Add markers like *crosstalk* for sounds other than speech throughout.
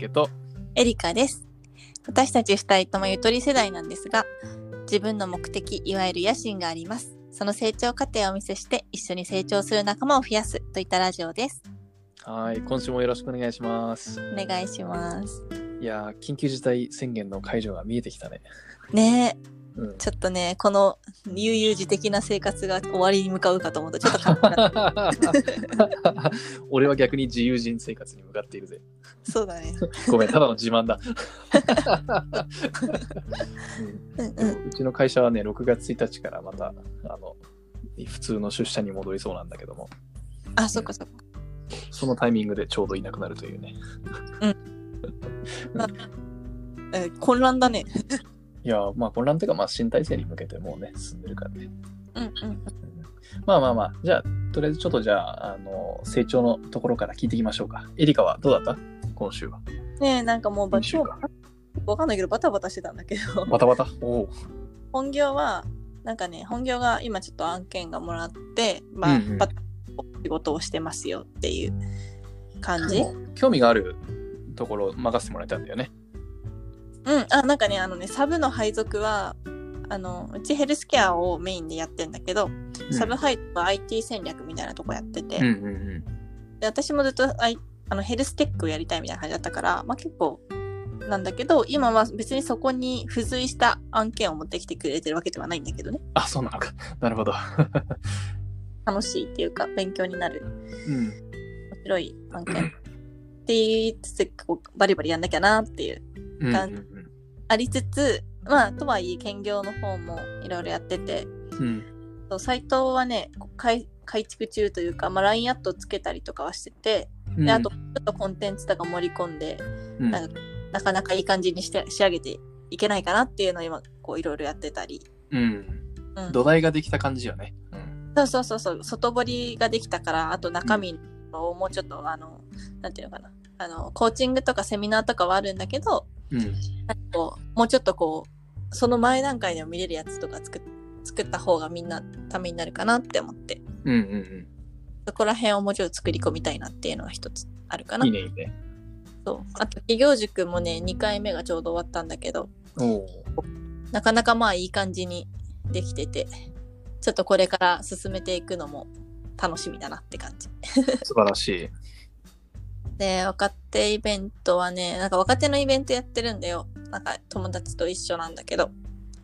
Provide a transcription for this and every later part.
介とエリカです。私たち二人ともゆとり世代なんですが、自分の目的、いわゆる野心があります。その成長過程をお見せして、一緒に成長する仲間を増やすといったラジオです。はい今週もよろしくお願いしますお願いします。いやー緊急事態宣言の解除が見えてきたねねえ、うん。ちょっとね、この悠々自適な生活が終わりに向かうかと思うと、ちょっと *laughs* 考えな俺は逆に自由人生活に向かっているぜ。そうだね。ごめんただの自慢だ、*laughs* うん。うんうん。うちの会社はね6月1日からまたあの普通の出社に戻りそうなんだけども。あ、そっかそっか。そのタイミングでちょうどいなくなるというね。*laughs* えー混乱だね。いやーまあ混乱というかまあ新体制に向けてもうね進んでるからねうんうん。まあまあまあ、じゃあ、とりあえずちょっとじゃあ、あの、成長のところから聞いていきましょうか。エリカはどうだった？今週は。ねえ、なんかもうバ今週かわかんないけど、バタバタしてたんだけど。バタバタ？おお。本業はなんかね本業が今ちょっと案件がもらってまあ、うんうんパッと仕事をしてますよっていう感じうん興味があるところを任せてもらえたんだよね。あなんかねあのねサブの配属はあのうちヘルスケアをメインでやってんだけど、サブ配属は IT 戦略みたいなとこやってて、うんうんうん。で私もずっと、I、あのヘルステックをやりたいみたいな感じだったから、まあ、結構なんだけど今は別にそこに付随した案件を持ってきてくれてるわけではないんだけどねあ、そうなのか。なるほど。*laughs* 楽しいっていうか勉強になるうん。面白い案件って言いつつバリバリやんなきゃなっていううんうんがありつつまあとはいえ兼業の方もいろいろやっててうん。サイトはね改改築中というか、まあ、LINE アットつけたりとかはしててうん。であとちょっとコンテンツとか盛り込んでうん、なんなかなかいい感じにして仕上げていけないかなっていうのを今こういろいろやってたり、うん。うん、土台ができた感じよね。うん。そうそうそうそう外堀ができたからあと中身をもうちょっとあのなんていうのかなあのコーチングとかセミナーとかはあるんだけどうん。こうもうちょっとこうその前段階でも見れるやつとか作っ作った方がみんなためになるかなって思ってうんうんそこら辺をもうちょっと作り込みたいなっていうのが一つあるかう。なんいいね、いいね。そうあと企業塾もね2回目がちょうど終わったんだけど。なかなかまあいい感じにできててちょっとこれから進めていくのも楽しみだなって感じ素晴らしい。で若手イベントはねなんか若手のイベントやってるんだよ。なんか友達と一緒なんだけど、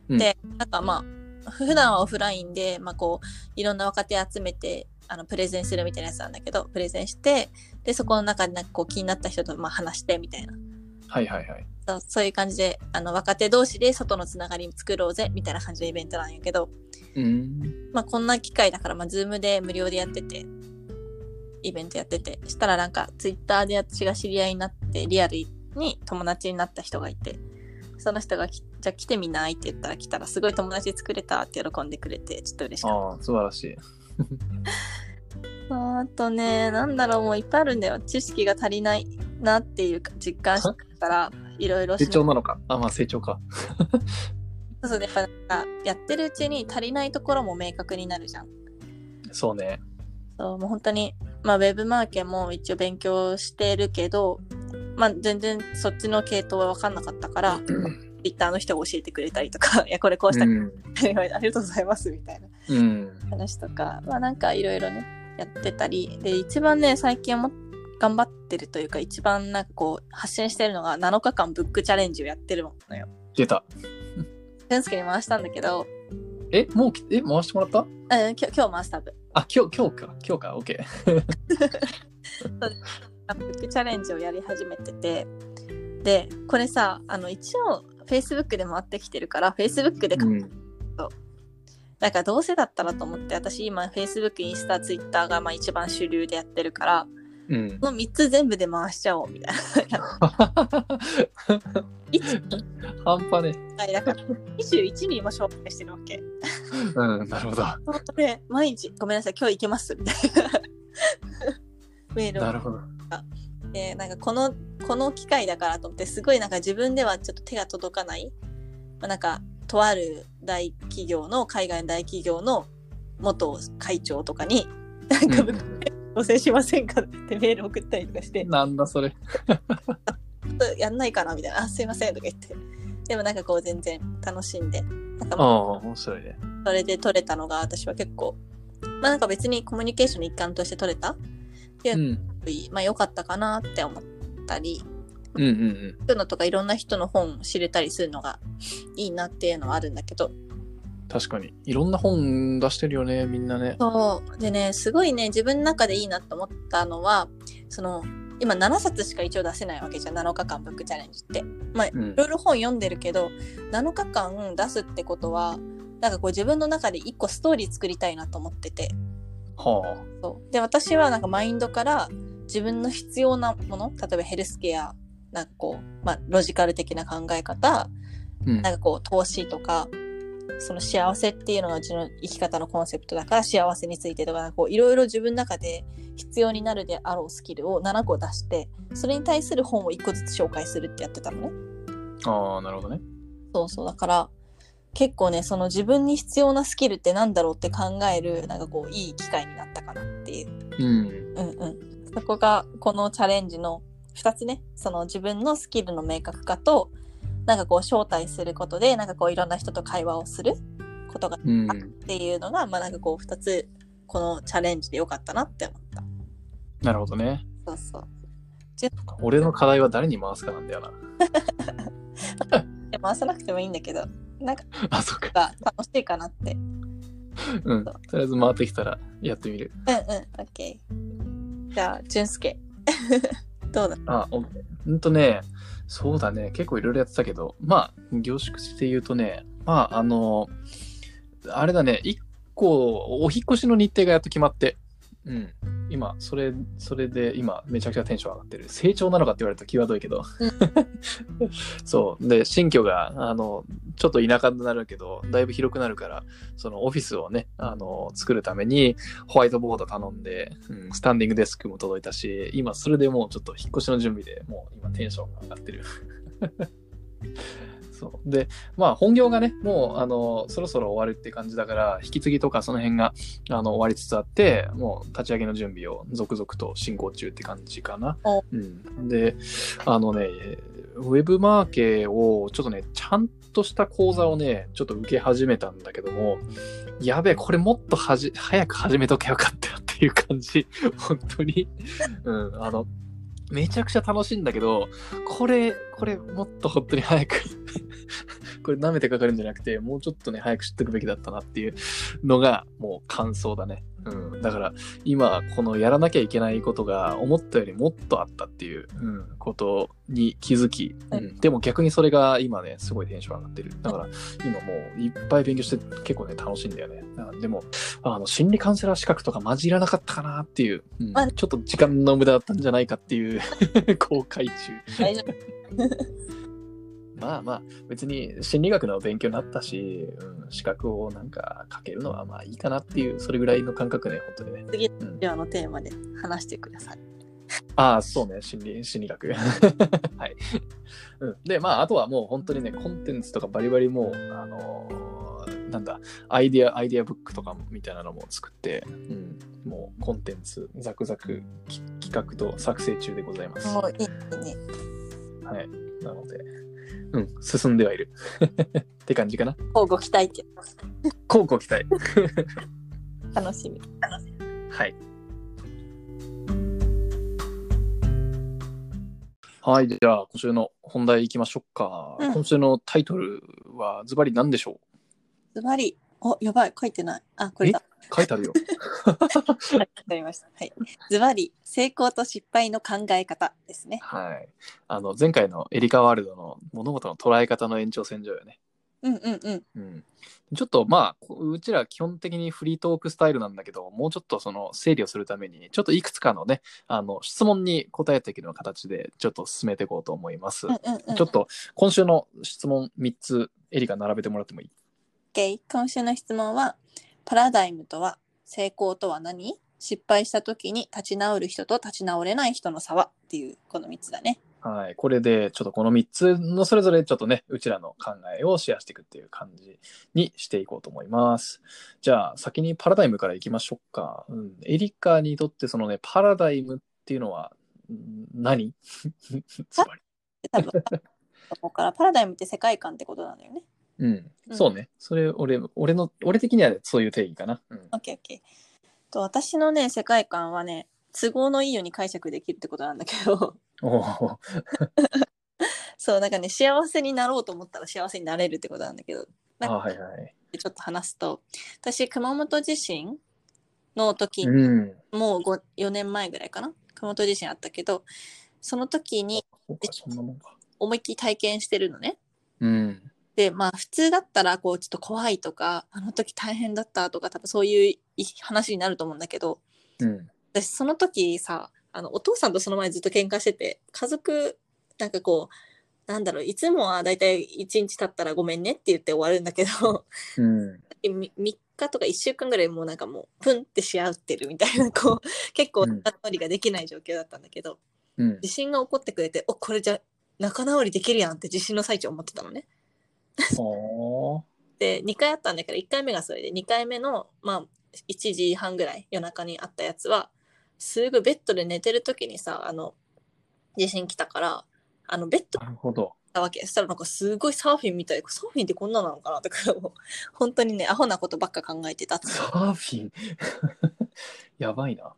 うん。でなんかまあ普段はオフラインで、まあ、こういろんな若手集めてあのプレゼンするみたいなやつなんだけどプレゼンしてでそこの中でなんかこう気になった人とまあ話してみたいな。はいはいはい。そうそういう感じであの若手同士で外のつながり作ろうぜみたいな感じのイベントなんやけど、うん。まあ、こんな機会だから、まあ、ズームで無料でやってて、イベントやってて、したらなんか、ツイッターで私が知り合いになって、リアルに友達になった人がいて、その人がき、じゃあ来てみない？って言ったら来たら、すごい友達作れたって喜んでくれて、ちょっと嬉しかっああ、素晴らしい。*laughs* た。あとね、なんだろう、もういっぱいあるんだよ。知識が足りないなっていうか実感したから、いろいろ成長なのか？あ、まあ成長か。*laughs* そうそう、やっぱやってるうちに足りないところも明確になるじゃん。そうね。そう、もう本当に、まあ、ウェブマーケも一応勉強してるけど、まあ、全然そっちの系統は分かんなかったから、ツイッターの人が教えてくれたりとか、*laughs* いや、これこうしたら、うん。*laughs* ありがとうございます、みたいなうん。話とか、まあ、なんかいろいろね、やってたり、で、一番ね、最近も頑張ってるというか、一番なんかこう、発信してるのが7日間ブックチャレンジをやってるのよ。出た。俊介に回したんだけど、え、もうき、え、回してもらった？うん、今日、今日回す多分。あ、今日、今日か。今日か。オッケブックチャレンジをやり始めててでこれさあの一応 Facebook で回ってきてるから Facebook でー。うん。だからどうせだったらと思って私今 Facebook インスタ Twitter がまあ一番主流でやってるからうん。この3つ全部で回しちゃおうみたいな *laughs* 半端ね。はいだから21人も紹介してるわけうん、なるほど。で毎日ごめんなさい今日行けますみたいなメールをなるほど。でなんかこのこの機会だからと思ってすごいなんか自分ではちょっと手が届かない、まあ、なんかとある大企業の海外の大企業の元会長とかになんかうん *laughs* ご請しませんかってメール送ったりとかして、なんだそれ。っとやんないかなみたいな、あ、すいませんとか言って。でもなんかこう全然楽しんで、なんかまあああ、面白いね。それで取れたのが私は結構、まあなんか別にコミュニケーションの一環として取れたっていううん。まあ良かったかなって思ったり、うんうんうん。そういうのとかいろんな人の本を知れたりするのがいいなっていうのはあるんだけど、確かに。いろんな本出してるよね、みんなね。そう。でね、すごいね、自分の中でいいなと思ったのは、その、今7冊しか一応出せないわけじゃん、7日間ブックチャレンジって。まあ、いうんろいろ本読んでるけど、7日間出すってことは、なんかこう自分の中で一個ストーリー作りたいなと思ってて。はそうで、私はなんかマインドから自分の必要なもの、例えばヘルスケア、なんかこう、まあ、ロジカル的な考え方、あ。うん。なんかこう投資とかその幸せっていうのがうちの生き方のコンセプトだから幸せについてとかこういろいろ自分の中で必要になるであろうスキルを7個出してそれに対する本を1個ずつ紹介するってやってたのね。ああ、なるほどね。そうそうだから結構ねその自分に必要なスキルってなんだろうって考えるなんかこういい機会になったかなっていう。うん。うんうん。そこがこのチャレンジの2つねその自分のスキルの明確化となんかこう招待することでなんかこういろんな人と会話をすることがうん。っていうのがまあなんかこう2つこのチャレンジでよかったなって思った。なるほどね。そうそう。俺の課題は誰に回すかなんだよな。で *laughs* 回さなくてもいいんだけどなんか *laughs* あ、そっか。が楽しいかなって。うん。とりあえず回ってきたらやってみる。うんうん。オッケー。じゃあ俊介どうだあ、ほ。んとね、そうだね。結構いろいろやってたけど、まあ、凝縮して言うとね、まあ、あの、あれだね、一個、お引越しの日程がやっと決まって、うん。今、それ、それで今、めちゃくちゃテンション上がってる。成長なのかって言われると際どいけど。*laughs* そう。で、新居が、あの、ちょっと田舎になるけど、だいぶ広くなるから、そのオフィスをね、あの、作るために、ホワイトボード頼んで、うん、スタンディングデスクも届いたし、今、それでもうちょっと引っ越しの準備でもう今テンションが上がってる。そう。で、まあ本業がね、もう、あの、そろそろ終わるって感じだから、引き継ぎとかその辺が、あの、終わりつつあって、もう立ち上げの準備を続々と進行中って感じかなお。うん。で、あのね、ウェブマーケをちょっとね、ちゃんとした講座をね、ちょっと受け始めたんだけども、やべえ、これもっとはじ、早く始めとけよかったっていう感じ。本当に。うん、あの、めちゃくちゃ楽しいんだけど、これ、これもっと本当に早く、これ舐めてかかるんじゃなくて、もうちょっとね、早く知っておくべきだったなっていうのが、もう感想だね。うん。だから、今、このやらなきゃいけないことが、思ったよりもっとあったっていう、うん、ことに気づき、うん。でも逆にそれが今ね、すごいテンション上がってる。だから、今もういっぱい勉強して結構ね、楽しいんだよね。あでも、あの、心理カウンセラー資格とか混じらなかったかなっていう、うんまあちょっと時間の無駄だったんじゃないかっていう *laughs* 後悔中。大丈夫まあまあ、別に心理学の勉強になったし、うん、資格をなんか書けるのはまあいいかなっていう、それぐらいの感覚ね、本当にね。次うん、今日のテーマで話してください。ああ、そうね、心理、心理学。*laughs* はい、うん。で、まあ、あとはもう本当にね、コンテンツとかバリバリもう、あのーなんだ、アイデア、アイデアブックとかみたいなのも作って、うん、もうコンテンツ、ザクザクき企画と作成中でございます。もういいね。はい。なので、うん、進んではいる。*laughs* って感じかな。こうご期待ってやつこうご期待。楽しみ。はい。はい、じゃあ今週の本題いきましょうか。うん今週のタイトルはズバリ何でしょズバリ。お、やばい、書いてない。あ、これだ。う書いてあるよ。はい、わかりました。はい。ズバリ、成功と失敗の考え方ですね。はい。あの、前回のエリカワールドの物事の捉え方の延長線上よね。うんうんうん。うん。ちょっとまあ、うちら基本的にフリートークスタイルなんだけど、もうちょっとその整理をするために、ちょっといくつかのね、あの、質問に答えていくような形で、ちょっと進めていこうと思います。うんうんうん。ちょっと今週の質問3つ、エリカ並べてもらってもいい？OK。今週の質問は、パラダイムとは、成功とは何？失敗した時に立ち直る人と立ち直れない人の差は？っていう、この3つだね。はい。これで、ちょっとこの3つのそれぞれちょっとね、うちらの考えをシェアしていくっていう感じにしていこうと思います。じゃあ、先にパラダイムからいきましょうか。うん。エリカにとってそのね、パラダイムっていうのはん何？*laughs* つまり。て多分 *laughs* そこからパラダイムって世界観ってことなんだよね。うん。うんそうね。それ、俺、俺の、俺的にはそういう定義かな。うん。オッケーオッケー。と私のね世界観はね都合のいいように解釈できるってことなんだけど。*laughs* そうなんかね幸せになろうと思ったら幸せになれるってことなんだけどあはいはい。ちょっと話すと私熊本地震の時に、うん。もう5 4年前ぐらいかな？熊本地震あったけどその時に。思いっきり体験してるのね。うん。でまあ普通だったらこうちょっと怖いとかあの時大変だったとか多分そういうい話になると思うんだけどうん。私その時さあのお父さんとその前ずっと喧嘩してて家族なんかこうなんだろういつもはだいたい1日経ったらごめんねって言って終わるんだけどうん。*laughs* 3日とか1週間ぐらいもうなんかもうプンってし合ってるみたいなこう結構うん仲直りができない状況だったんだけど、うん。地震が起こってくれておこれじゃ仲直りできるやんって地震の最中思ってたのね。*laughs* で2回あったんだけど1回目がそれで2回目のまあ1時半ぐらい夜中にあったやつはすぐベッドで寝てる時にさあの地震来たからあのベッドなるほど。たわけそしたらなんかすごいサーフィンみたいサーフィンってこんななのかなとか *laughs* 本当にねアホなことばっか考えてたサーフィン？*laughs* やばいな。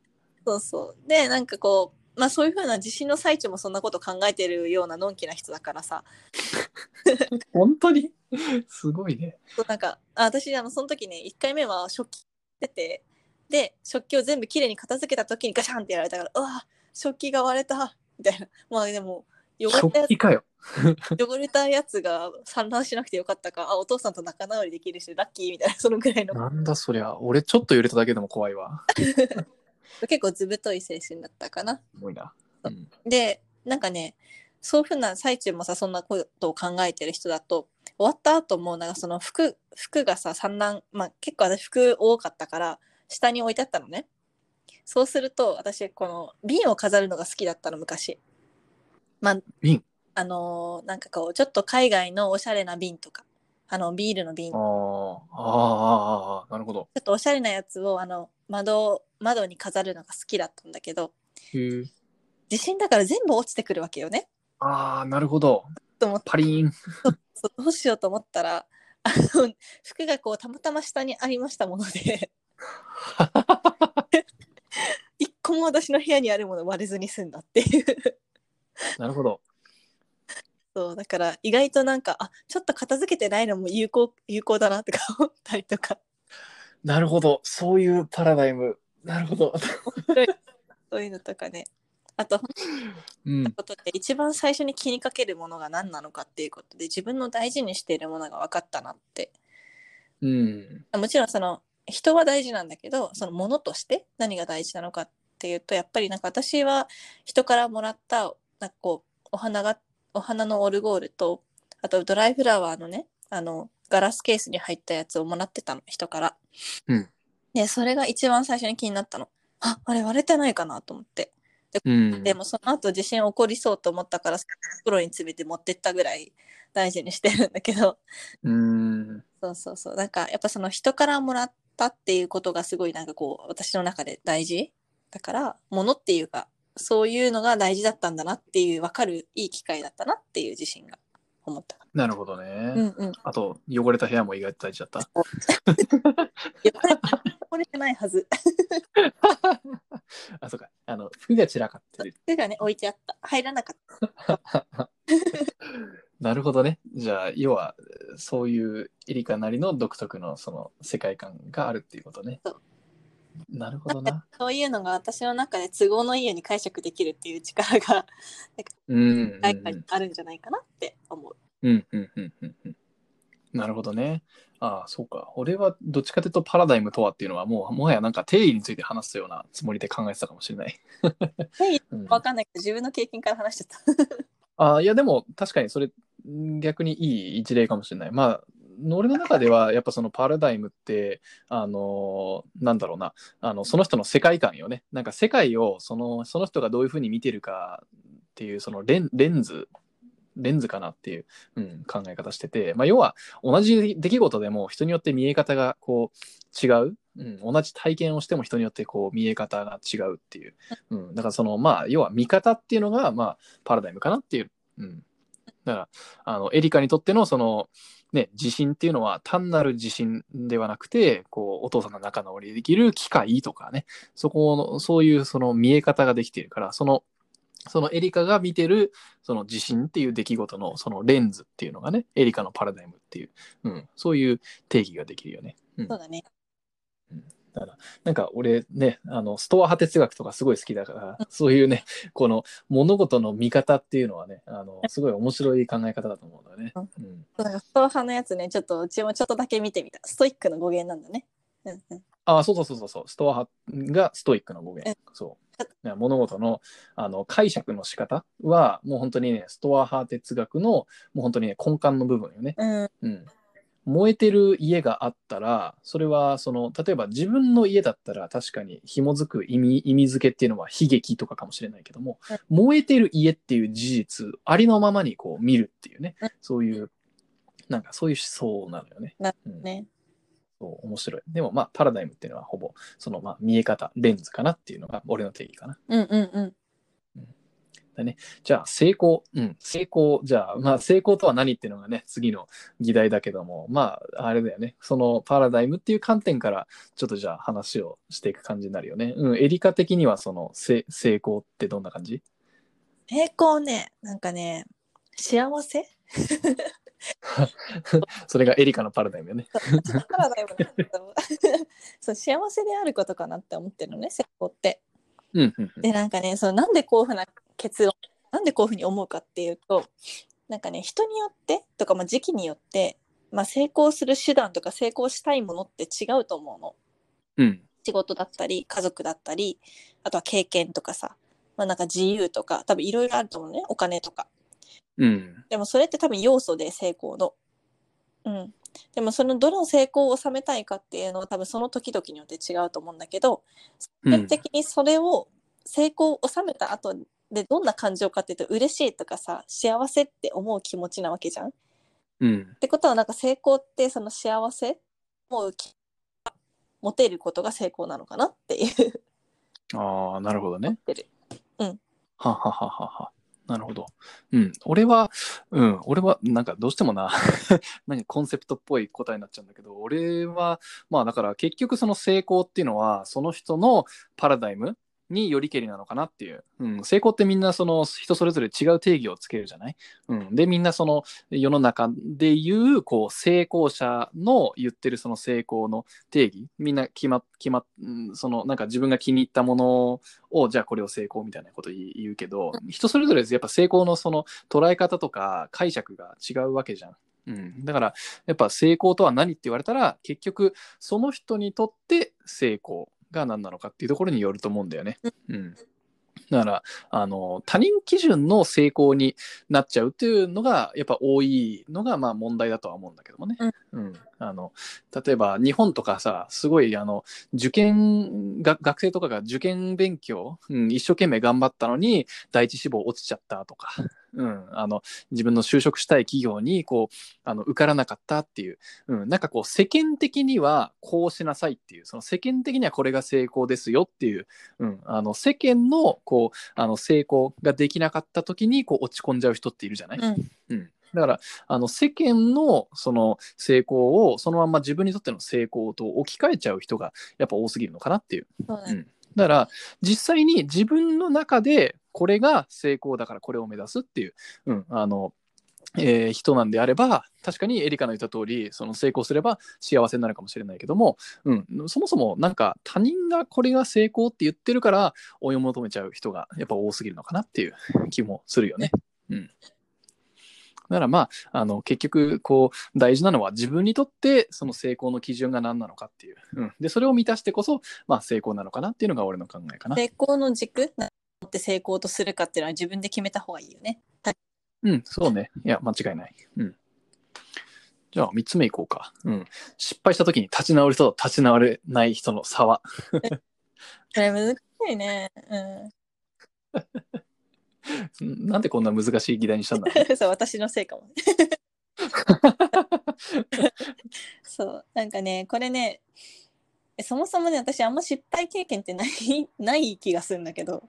そうそうでなんかこうまあそういうふうな地震の最中もそんなこと考えてるようなのんきな人だからさ本当に？すごいね。そうなんかあ私あのその時ね1回目は食器出てで食器を全部きれいに片付けた時にガシャンってやられたからうわ食器が割れたみたいなまあでも汚れたや食器かよ。つ *laughs* 汚れたやつが散乱しなくてよかったかあお父さんと仲直りできるしラッキーみたいなそのぐらいのなんだそりゃ。俺ちょっと揺れただけでも怖いわ。*laughs* 結構ずぶとい精神だったかな。すごいな。うん。でなんかねそういうふうな最中もさそんなことを考えてる人だと終わった後もなんかその服服がさ散乱まあ結構私服多かったから下に置いてあったのねそうすると私この瓶を飾るのが好きだったの昔まあ瓶？あのーなんかこうちょっと海外のおしゃれな瓶とかあのビールの瓶ちあょあ、ああ、ああ、なるほど。っとおしゃれなやつをあの窓窓に飾るのが好きだったんだけど。地震だから全部落ちてくるわけよねああ、なるほど。と思ってパリーン。どうしようと思ったらあの服がこうたまたま下にありましたもので *laughs* 一個も私の部屋にあるもの割れずに済んだっていうなるほど。そうだから意外となんかあちょっと片付けてないのも有効有効だなとか思ったりとかなるほど。そういうパラダイム。なるほど。そういうのとかねあと本うん当。ことで一番最初に気にかけるものが何なのかっていうことで自分の大事にしているものが分かったなってうん。もちろんその人は大事なんだけどそのものとして何が大事なのかっていうとやっぱりなんか私は人からもらったなんかこうお花がお花のオルゴールとあとドライフラワーのねあのガラスケースに入ったやつをもらってたの人から。うんでそれが一番最初に気になったの。ああれ割れてないかなと思って。うん。でもその後地震起こりそうと思ったから袋に詰めて持ってったぐらい大事にしてるんだけどうん。そうそうそう。なんかやっぱその人からもらったっていうことがすごいなんかこう私の中で大事だから物っていうかそういうのが大事だったんだなっていう分かるいい機会だったなっていう自信が思った。なるほどね。うんうん。あと、汚れた部屋も意外と大事だった。汚れてないはず。*laughs* あ、そうか。あの、服が散らかってる。手がね置いてあった。入らなかった。*laughs* なるほどね。じゃあ、要は、そういうエリカなりの独特のその世界観があるっていうことねそう。なるほどな。そういうのが私の中で都合のいいように解釈できるっていう力がうんうんうん。あるんじゃないかなって思う。うんうんうんうんうん。なるほどね。ああ、そうか。俺はどっちかというとパラダイムとはっていうのはもうもはやなんか定義について話すようなつもりで考えてたかもしれない。うんわかんないけど自分の経験から話しちゃった。ああ、いやでも確かにそれん逆にいい一例かもしれない。まあ、俺の中ではやっぱそのパラダイムって、あのーなんだろうな、あの、その人の世界観よね。なんか世界をその、その人がどういうふうに見てるかっていうそのレンレンズ、レンズかなっていう、うん、考え方してて、まあ要は同じ出来事でも人によって見え方がこう違う。うん、同じ体験をしても人によってこう見え方が違うっていう、うん、だからそのまあ要は見方っていうのがまあパラダイムかなっていう、うん、だから、あの、エリカにとってのその、ね、自信っていうのは単なる自信ではなくて、こう、お父さんの仲直りできる機会とかね、そこの、そういうその見え方ができているから、その、そのエリカが見てる、その自信っていう出来事のそのレンズっていうのがね、エリカのパラダイムっていう、うん、そういう定義ができるよね。うんそうだね。だから、なんか俺ね、あの、ストア派哲学とかすごい好きだから、そういうね、この物事の見方っていうのはね、あの、すごい面白い考え方だと思うんだよね。うん。ストア派のやつね、ちょっとうちもちょっとだけ見てみた。ストイックの語源なんだね。うんうん。あ、そうそうそうそうそう、ストア派がストイックの語源。そう。ね物事のあの解釈の仕方は、もう本当にね、ストア派哲学の、もう本当にね、根幹の部分よね。うん。うん。燃えてる家があったら、それはその、例えば自分の家だったら確かに紐づく意味、意味付けっていうのは悲劇とかかもしれないけども、燃えてる家っていう事実、ありのままにこう見るっていうねうん、そういう、なんかそういう思想なのよね。なうんね。そう、面白い。でもまあ、パラダイムっていうのはほぼ、そのまあ見え方、レンズかなっていうのが俺の定義かな。うんうんうん。じゃあ、成功。うん、成功。じゃあ、まあ、成功とは何っていうのがね、次の議題だけども、まあ、あれだよね。そのパラダイムっていう観点から、ちょっとじゃあ話をしていく感じになるよね。うん、エリカ的にはその、せ成功ってどんな感じ？成功ね、なんかね、幸せ？*laughs* *laughs* それがエリカのパラダイムよね。パラダイムなんだけどそう幸せであることかなって思ってるのね成功って。うん、うん、うんでなんかねそのなんでこういうふうな結論なんでこういうふうに思うかっていうとなんかね人によってとか、まあ、時期によって、まあ、成功する手段とか成功したいものって違うと思うの。うん、仕事だったり家族だったりあとは経験とかさ、まあ、なんか自由とか多分いろいろあると思うねお金とか。うん、でもそれって多分要素で成功の。うん。でもそのどの成功を収めたいかっていうのは多分その時々によって違うと思うんだけど、うん基本的にそれを成功を収めた後でどんな感情かっていうと嬉しいとかさ幸せって思う気持ちなわけじゃん。っうん、てことはなんか成功ってその幸せ思う気持てることが成功なのかなっていうああ、なるほどね。思ってる。ははははは。なるほど。うん。俺は、うん。俺は、なんかどうしてもな、*laughs* なんかコンセプトっぽい答えになっちゃうんだけど、俺は、まあだから結局その成功っていうのは、その人のパラダイムによりけりなのかなっていう。うん。成功ってみんなその人それぞれ違う定義をつけるじゃない？うん。で、みんなその世の中で言う、こう、成功者の言ってるその成功の定義、みんな決ま、決ま、うんその、なんか自分が気に入ったものを、じゃあこれを成功みたいなこと言う言うけど、人それぞれやっぱ成功のその捉え方とか解釈が違うわけじゃん。うん、だからやっぱ成功とは何って言われたら結局その人にとって成功が何なのかっていうところによると思うんだよね。うん、だからあの他人基準の成功になっちゃうっていうのがやっぱ多いのがまあ問題だとは思うんだけどもね。うん、あの例えば日本とかさすごいあの受験が学生とかが受験勉強、うん、一生懸命頑張ったのに第一志望落ちちゃったとか、うん、あの自分の就職したい企業にこうあの受からなかったっていう、うん、なんかこう世間的にはこうしなさいっていうその世間的にはこれが成功ですよっていう、うん、あの世間のこうあの成功ができなかった時にこう落ち込んじゃう人っているじゃない、うん。うん、だからあの世間のその成功をそのまんま自分にとっての成功と置き換えちゃう人がやっぱ多すぎるのかなっていう。そうだね。だから実際に自分の中でこれが成功だからこれを目指すっていう、うん、あの、えー人なんであれば確かにエリカの言った通りその成功すれば幸せになるかもしれないけども、うん、そもそもなんか他人がこれが成功って言ってるから追い求めちゃう人がやっぱ多すぎるのかなっていう気もするよね。うんだからまあ、あの結局こう大事なのは自分にとってその成功の基準が何なのかっていう、うん、でそれを満たしてこそ、まあ、成功なのかなっていうのが俺の考えかな。成功の軸何をもって成功とするかっていうのは自分で決めた方がいいよね。うん、そうね。いや、間違いない。うん。じゃあ、三つ目いこうか。うん。失敗した時に立ち直る人と立ち直れない人の差は。*laughs* これ難しいね。うん。*laughs* なんでこんな難しい議題にしたんだろう *laughs* そう、私のせいかも。*laughs* そう、なんかね、これね、えそもそもね、私あんま失敗経験ってない、*laughs* ない気がするんだけど、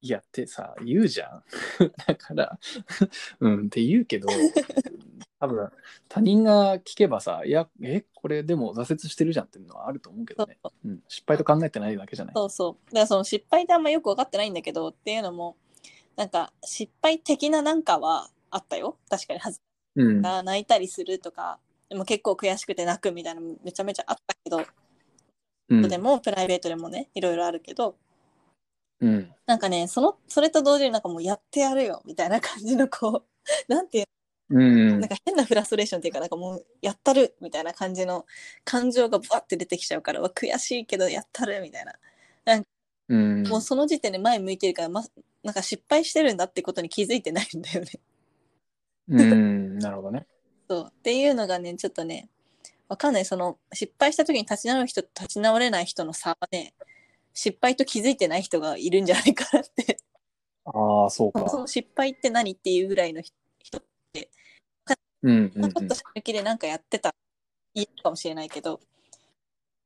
いやってさ、言うじゃん。だから、うんって言うけど、多分他人が聞けばさ、いや、え、これでも挫折してるじゃんっていうのはあると思うけどね。うん、失敗と考えてないだけじゃない。そうそう。だからその失敗ってあんまよく分かってないんだけどっていうのも、なんか失敗的ななんかはあったよ。確かに恥ずうん。が泣いたりするとか、でも結構悔しくて泣くみたいなのめちゃめちゃあったけど、うん。でもプライベートでもね、いろいろあるけど、うん。なんかね、その、それと同時になんかもうやってやるよみたいな感じのこう、*laughs* なんていううんなんか変なフラストレーションっていうか、なんかもうやったるみたいな感じの感情がブワって出てきちゃうから、うわ悔しいけどやったるみたいな。うん。もうその時点で前向いてるから、ま、なんか失敗してるんだってことに気づいてないんだよね。うん。なるほどね。*laughs* そう。っていうのがね、ちょっとね、わかんない。その、失敗した時に立ち直る人と立ち直れない人の差はね、失敗と気づいてない人がいるんじゃないかなって。ああ、そうか。その失敗って何っていうぐらいの人って、うんうんちょっと死ぬ気でなんかやってたらいいかもしれないけど、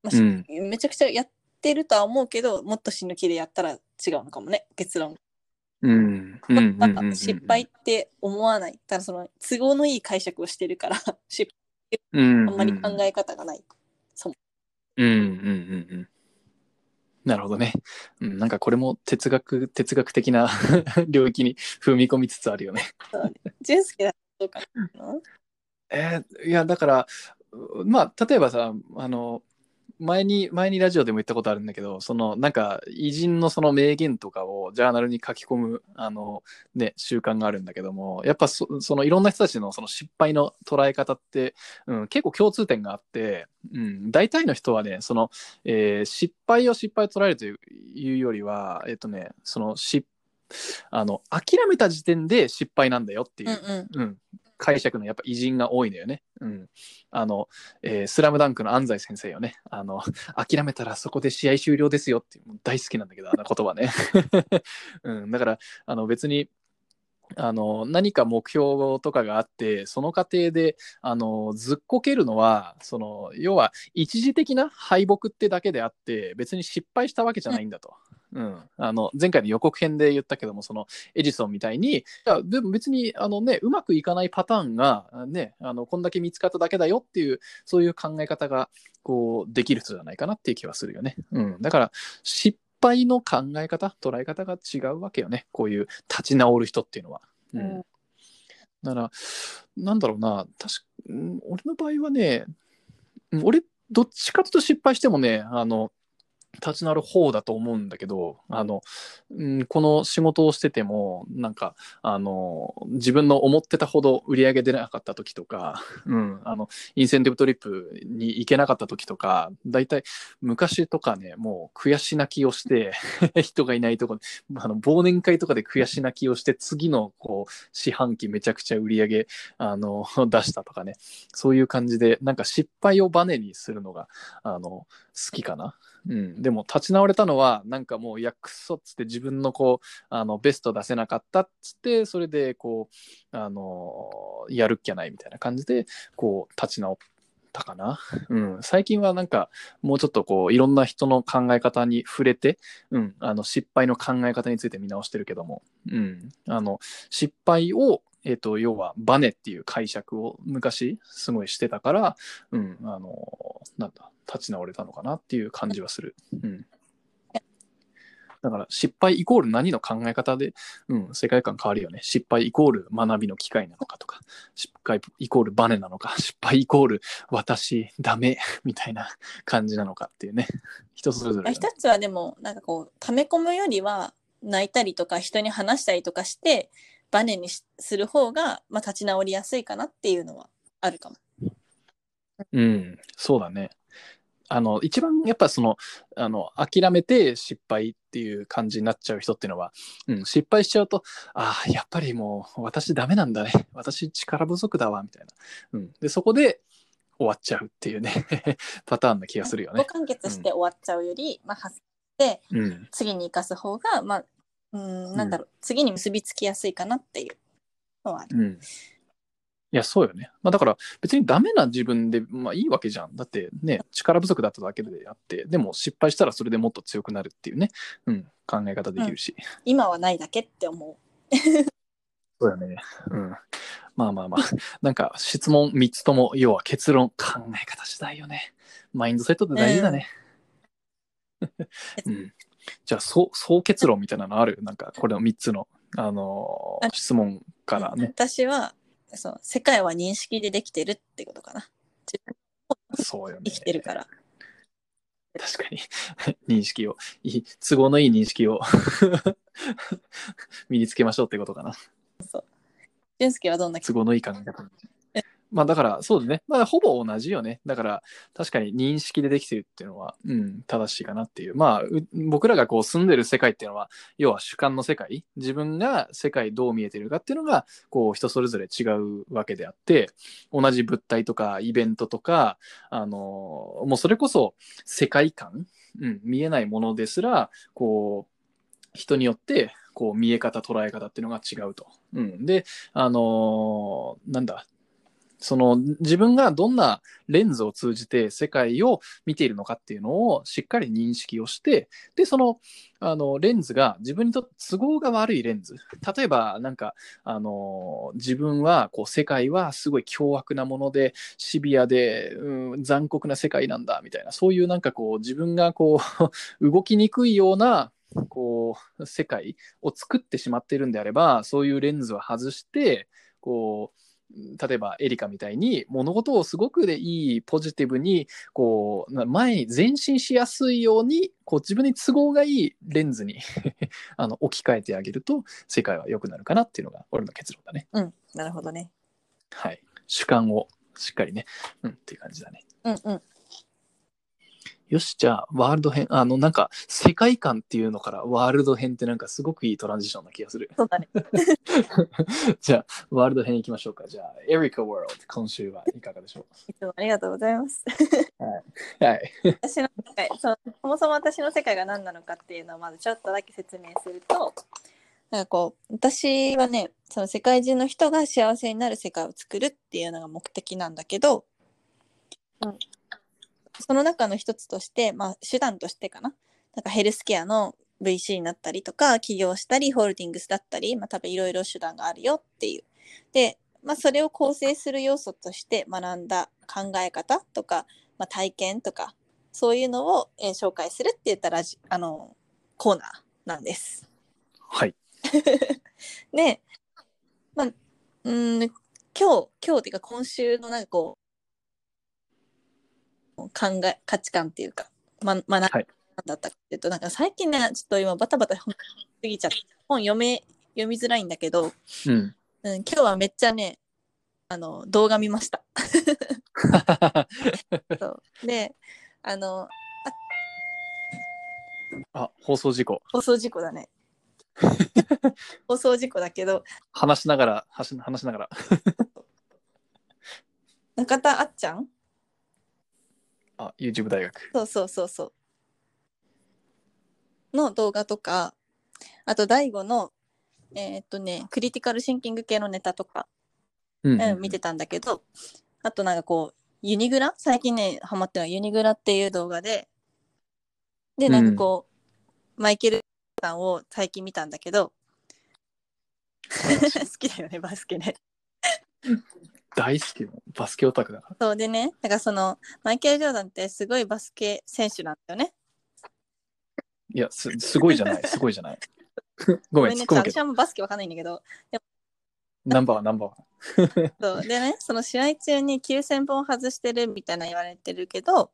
まあしうんめちゃくちゃやってるとは思うけど、もっと死ぬ気でやったら違うのかもね、結論。うん。うん。うん。うんうんうん。失敗って思わない。ただその都合のいい解釈をしてるから、失うん。敗あんまり考え方がない。うんうんうんうん。なるほどね。うん、なんかこれも哲学、哲学的な *laughs* 領域に踏み込みつつあるよね。淳介はどうかな？*laughs* えーいや、だから、うまあ、例えばさ、あの、前に、前にラジオでも言ったことあるんだけど、その、なんか、偉人のその名言とかをジャーナルに書き込む、あの、ね、習慣があるんだけども、やっぱそ、そのいろんな人たちのその失敗の捉え方って、うん、結構共通点があって、うん、大体の人はね、その、えー失敗を失敗と捉えるといういうよりは、えっとね、その、失あの、諦めた時点で失敗なんだよっていううんうん。うん、解釈のやっぱ偉人が多いのよね。うん。あの、えースラムダンクの安西先生よね。あの、諦めたらそこで試合終了ですよっていう、大好きなんだけど、あの言葉ね。*laughs* うん。だから、あの別に、あの何か目標とかがあってその過程であのずっこけるのはその要は一時的な敗北ってだけであって別に失敗したわけじゃないんだと。うん、あの前回の予告編で言ったけどもそのエジソンみたいにいやでも別にあの、ね、うまくいかないパターンが、ね、あのこんだけ見つかっただけだよっていうそういう考え方がこうできる人じゃないかなっていう気はするよね。うん、だから失敗の考え方捉え方が違うわけよね。こういう立ち直る人っていうのは。うん。うん。だからなんだろうな。確かうん俺の場合はねうん俺どっちかというと失敗してもねあの立ち直る方だと思うんだけどあの、うん、この仕事をしててもなんかあの自分の思ってたほど売り上げ出なかった時とか、うん、*laughs* あのインセンティブトリップに行けなかった時とか大体昔とかねもう悔し泣きをして *laughs* 人がいないとこあの忘年会とかで悔し泣きをして次のこう四半期めちゃくちゃ売り上げあの *laughs* 出したとかね。そういう感じでなんか失敗をバネにするのがあの好きかな。うん、でも立ち直れたのはなんかもういやくそっつって自分のこうあのベスト出せなかったっつってそれでこうあのやるっきゃないみたいな感じでこう立ち直ったかな、うん、最近はなんかもうちょっとこういろんな人の考え方に触れて、うん、あの失敗の考え方について見直してるけども、うん、あの失敗をえっと要はバネっていう解釈を昔すごいしてたから、うん、あのなんだ立ち直れたのかなっていう感じはする。うんだから失敗イコール何の考え方で、うん、世界観変わるよね。失敗イコール学びの機会なのかとか、失敗イコールバネなのか、*laughs* 失敗イコール私ダメ *laughs* みたいな感じなのかっていうね。人それぞれよね、一つはでも、なんかこう、溜め込むよりは、泣いたりとか人に話したりとかして、バネにしする方が、まあ、立ち直りやすいかなっていうのはあるかも。うん、そうだね。あの一番やっぱそのあの諦めて失敗っていう感じになっちゃう人っていうのは、うん、失敗しちゃうとああやっぱりもう私ダメなんだね私力不足だわみたいな、うん、でそこで終わっちゃうっていうね *laughs* パターンな気がするよね。完結して終わっちゃうより、まあ、発して、うん、次に生かす方が、まあ、うん、なんだろう、次に結びつきやすいかなっていうのはある。うん、いや、そうよね。まあだから別にダメな自分で、まあいいわけじゃん。だってね、力不足だっただけであって、でも失敗したらそれでもっと強くなるっていうね、うん、考え方できるし。今はないだけって思 *laughs* そうよね。うん。まあまあまあ。なんか質問3つとも、要は結論、考え方次第よね。マインドセットって大事だね。うん。*laughs* じゃあ、そう、総結論みたいなのある？なんか、これの3つの、あのーあ質問う。からね。私は、そう、世界は認識でできてるってことかな。自分そうよね。生きてるから。確かに。*laughs* 認識を、いい都合のいい認識を *laughs* 身につけましょうってことかな。そう。俊介はどんな都合のいい考え方。まあだから、そうですね。まあほぼ同じよね。だから、確かに認識でできてるっていうのは、うん、正しいかなっていう。まあ、僕らがこう住んでる世界っていうのは、要は主観の世界、自分が世界どう見えてるかっていうのが、こう人それぞれ違うわけであって、同じ物体とかイベントとか、あの、もうそれこそ世界観、うん、見えないものですら、こう、人によって、こう見え方、捉え方っていうのが違うと。うん。で、あのーなんだ、その自分がどんなレンズを通じて世界を見ているのかっていうのをしっかり認識をして、で、その、あの、レンズが自分にとって都合が悪いレンズ。例えば、なんか、あの、自分は、こう、世界はすごい凶悪なもので、シビアで、うん、残酷な世界なんだ、みたいな、そういうなんかこう、自分がこう、*laughs* 動きにくいような、こう、世界を作ってしまっているんであれば、そういうレンズを外して、こう、例えばエリカみたいに物事をすごくでいいポジティブにこうな前に前進しやすいようにこう自分に都合がいいレンズに *laughs* あの置き換えてあげると世界は良くなるかなっていうのが俺の結論だね。うん。なるほどね。はい。主観をしっかりね。うんっていう感じだね。うんうん。よし、じゃあ、ワールド編、あの、なんか、世界観っていうのからワールド編ってなんかすごくいいトランジションな気がする。そうだね。*laughs* じゃあ、ワールド編いきましょうか。じゃあ、エリカ・ワールド、今週はいかがでしょいつもありがとうございます。うはい。私の世界そのそもそも私の世界が何なのかっていうのをまずちょっとだけ説明するとなんかこう私はねその世界中の人が幸せになる世界を作るっていうのが目的なんだけど、うん、その中の一つとして、まあ、手段としてかななんかヘルスケアの VC になったりとか起業したりホールディングスだったり、まあ、多分いろいろ手段があるよっていう。で、まあ、それを構成する要素として学んだ考え方とか、まあ、体験とかそういうのを、えー紹介するって言ったらじあのコーナーなんです。はい。*laughs* で、まあ、うーん今日今日っていうか今週のなんかこう考え価値観っていうか、ま、学んだはいだったかっていうとなんか最近ねちょっと今バタバタ本すぎちゃって本読め読みづらいんだけど、うん。うん、今日はめっちゃねあの動画見ました。*laughs* そうであのあ、放送事故。放送事故だね。*laughs* 放送事故だけど話しながら、話しながら。中田あっちゃんあ、YouTube 大学。そうそうそうそう。の動画とかあと大悟のえーっとねクリティカルシンキング系のネタとか、うんうん、見てたんだけどあとなんかこうユニグラ？最近ねハマってるのはユニグラっていう動画ででなんかこう、マイケル・ジョーダンを最近見たんだけど *laughs* *laughs* 好きだよねバスケね *laughs* 大好きのバスケオタクだから。そうでねだからそのマイケル・ジョーダンってすごいバスケ選手なんだよねいや、すすごいじゃない、*laughs* すごいじゃない。ごめん、ね。私はもうバスケわかんないんだけどナンバーナンバー。*laughs* そうでねその試合中に9000本外してるみたいな言われてるけど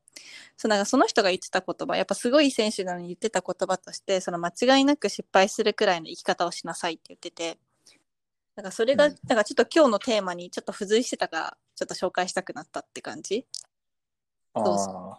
そうなんかその人が言ってた言葉やっぱすごい選手なのに言ってた言葉としてその間違いなく失敗するくらいの生き方をしなさいって言っててだからそれが、うん。だからちょっと今日のテーマにちょっと付随してたからちょっと紹介したくなったって感じ？ああ。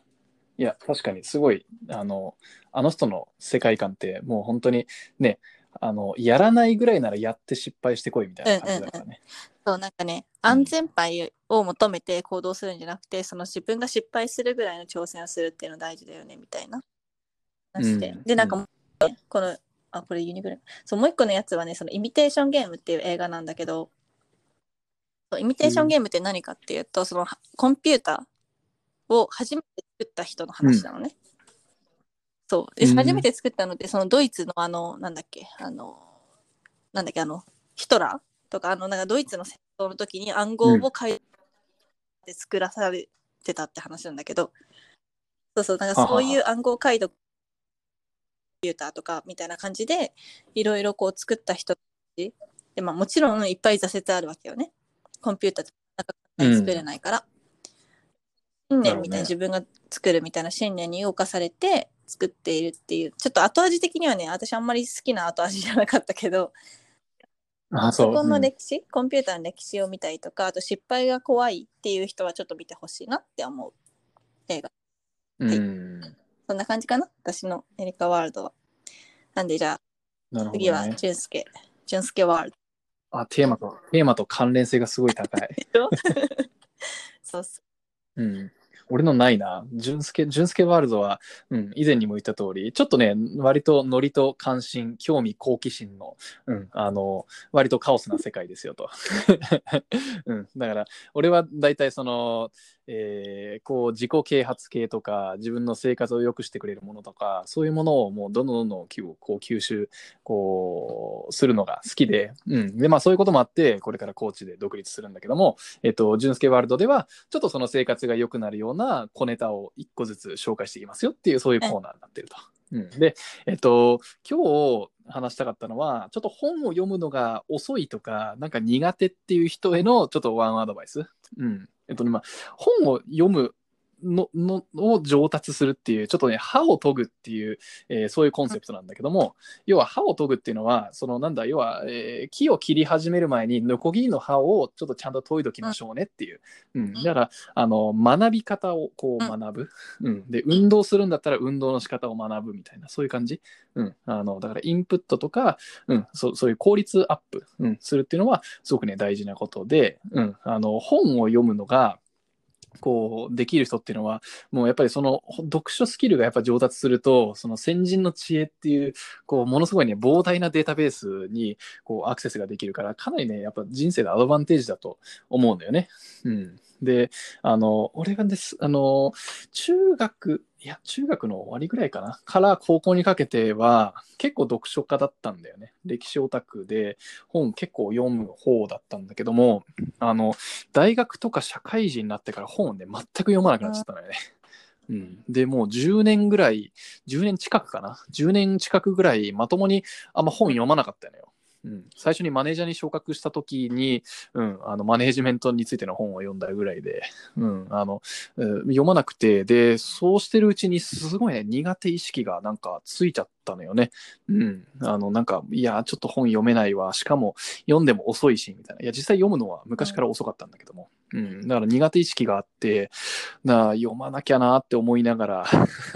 いや、確かにすごい、あの、あの人の世界観って、もう本当にね、あの、やらないぐらいならやって失敗してこいみたいな感じだからね。そうなんかね安全牌を求めて行動するんじゃなくて、その自分が失敗するぐらいの挑戦をするっていうの大事だよねみたいな話で、うん。でなんかもうねこのあこれユニグラそうもう一個のやつはねそのイミテーションゲームっていう映画なんだけどそうイミテーションゲームって何かっていうと、そのコンピューターを初めて作った人の話なのね。そう。でうん。初めて作ったのってそのドイツのあのなんだっけあのなんだっけあのヒトラーとかあのなんかドイツの戦争の時に暗号を書いて作らされてたって話なんだけど、そうそうなんかそういう暗号解読ピューターとかみたいな感じでいろいろこう作った人たち。で、まあ、もちろんいっぱい挫折あるわけよね。コンピューターっか作れないから、信念みたいな、ね。自分が作るみたいな信念に動かされて作っているっていう。ちょっと後味的にはね私あんまり好きな後味じゃなかったけど。あ、そこのうん歴史、コンピューターの歴史を見たりとかあと失敗が怖いっていう人はちょっと見てほしいなって思う映画。うん。そんな感じかな？私のエリカワールドはなんでじゃあなるほど、ね。次は俊介俊介ワールあ、テーマと、テーマと関連性がすごい高い。ド *laughs* そうそううん。俺のないな。純介、純介ワールドは、うん、以前にも言った通り、ちょっとね、割とノリと関心、興味、好奇心の、うん、あの、割とカオスな世界ですよと。*laughs* うん。だから、俺は大体その、えーこう、自己啓発系とか、自分の生活を良くしてくれるものとか、そういうものをもうどんどんどんどんこう吸収、こう、するのが好きで、うん。で、まあそういうこともあって、これからコーチで独立するんだけども、えっと、純介ワールドでは、ちょっとその生活が良くなるような小ネタを一個ずつ紹介していきますよっていう、そういうコーナーになってると。うん、で、えっと、今日話したかったのは、ちょっと本を読むのが遅いとか、なんか苦手っていう人へのちょっとワンアドバイス。うん。えっとね、まあ、本を読むののを上達するっていうちょっとね歯を研ぐっていう、えーそういうコンセプトなんだけども要は歯を研ぐっていうのはそのなんだ要は、えー木を切り始める前にノコギリの刃をちょっとちゃんと研いどきましょうねっていう、うん、だからあの学び方をこう学ぶ、うん、で運動するんだったら運動の仕方を学ぶみたいなそういう感じ、うん、あのだからインプットとか、うん、そそういう効率アップ、うん、するっていうのはすごくね大事なことで、うん、あの本を読むのがこうできる人っていうのはもうやっぱりその読書スキルがやっぱ上達するとその先人の知恵っていうこうものすごいね膨大なデータベースにこうアクセスができるからかなりねやっぱ人生のアドバンテージだと思うんだよね。うん、であの俺がですあの中学いや中学の終わりぐらいかな。から高校にかけては結構読書家だったんだよね。歴史オタクで本結構読む方だったんだけどもあの大学とか社会人になってから本をね全く読まなくなっちゃったのよね。うん、でもう10年ぐらい10年近くかな。10年近くぐらいまともにあんま本読まなかったのよ。うん、最初にマネージャーに昇格した時に、うん、あのマネージメントについての本を読んだぐらいで、うん、あのうん読まなくてでそうしてるうちにすごいね苦手意識がなんかついちゃったのよね。うん、あのなんかいやちょっと本読めないわ。しかも読んでも遅いしみたいな。いや実際読むのは昔から遅かったんだけども、うん、だから苦手意識があってな読まなきゃなって思いながら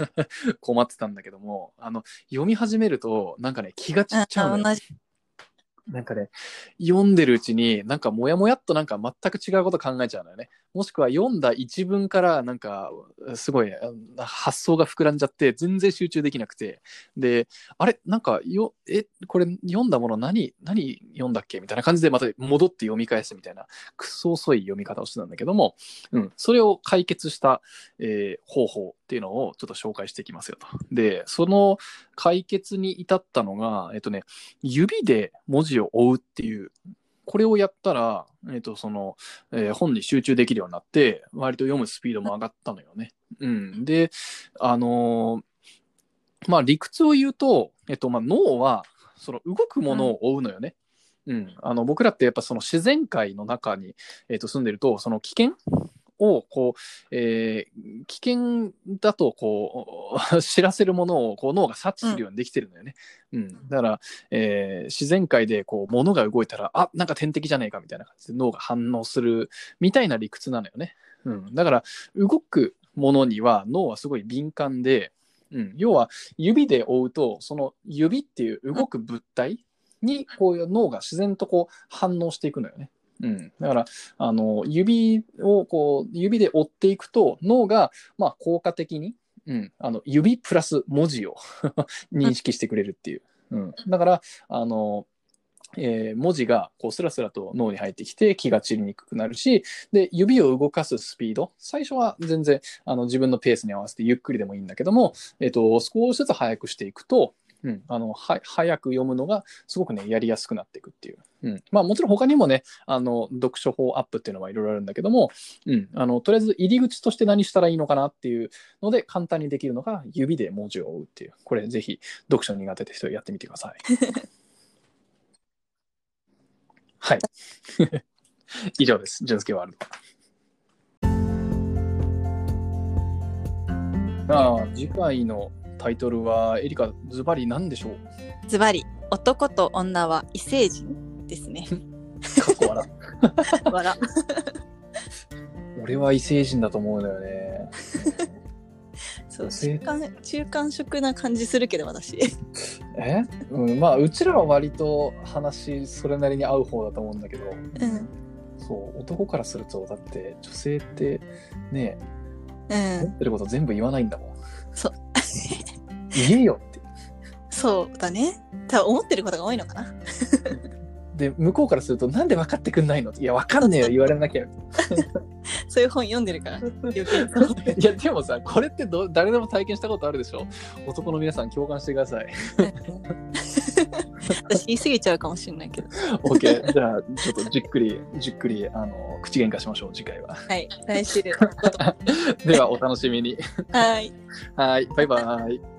*laughs* 困ってたんだけどもあの読み始めるとなんかね気が散っちゃうのよ。なんかね、読んでるうちに、なんかモヤモヤっとなんか全く違うこと考えちゃうのよね。もしくは読んだ一文からなんかすごい発想が膨らんじゃって全然集中できなくて。で、あれ？なんかよ、え、これ読んだもの何、何読んだっけ？みたいな感じでまた戻って読み返すみたいな、くそ遅い読み方をしてたんだけども、うん、それを解決した、えー方法。っていうのをちょっと紹介していきますよと。で、その解決に至ったのが、えっとね、指で文字を追うっていうこれをやったら、えっとそのえー本に集中できるようになって割と読むスピードも上がったのよね。うん、であのーまあ理屈を言うと、えっとまあ、脳はその動くものを追うのよね。うん、あの僕らってやっぱその自然界の中に、えっと住んでるとその危険をこう、えー危険だとこう *laughs* 知らせるものをこう脳が察知するようにできてるのよね。うんだから、えー自然界でこう物が動いたらあなんか天敵じゃねえかみたいな感じで脳が反応するみたいな理屈なのよね。うん、だから動くものには脳はすごい敏感で、うん、要は指で追うとその指っていう動く物体にこういう脳が自然とこう反応していくのよね。うん、うん。だからあの指をこう指で追っていくと脳がまあ効果的に、うん、あの指プラス文字を *laughs* 認識してくれるっていう、うん、だからあのえー文字がこうスラスラと脳に入ってきて気が散りにくくなるしで指を動かすスピード。最初は全然あの自分のペースに合わせてゆっくりでもいいんだけども、えっと少しずつ速くしていくと、うん、あのは早く読むのがすごくねやりやすくなっていくっていう、うん、まあもちろん他にもねあの読書法アップっていうのはいろいろあるんだけども、うん、あのとりあえず入り口として何したらいいのかなっていうので簡単にできるのが指で文字を追うっていうこれぜひ読書苦手な人やってみてください。*laughs* はい。*laughs* 以上です。純介ワールド。ああ、次回のタイトルは、エリカ、ズバリ何でしょう？ズバリ、男と女は異星人ですね。かっこ笑笑。俺は異星人だと思うんだよね。そう、性中間、中間色な感じするけど、私。え？うん、まあ、うちらは割と話、それなりに合う方だと思うんだけど、うん。そう、男からすると、だって、女性って、ね、うん。思ってること全部言わないんだもん。そう。言えよって。そうだね。多分思ってることが多いのかな。で、向こうからすると、なんで分かってくんないの？いや、分かんねえよ、言われなきゃ。*laughs* そういう本読んでるから。余計そう。いや、でもさ、これってど誰でも体験したことあるでしょ？男の皆さん共感してください。*laughs* 私言い過ぎちゃうかもしれないけど。OK。じゃあ、ちょっとじっくり、じっくり、あの、口喧嘩しましょう、次回は。はい。来週。*laughs* では、お楽しみに。はい。はい、バイバイ。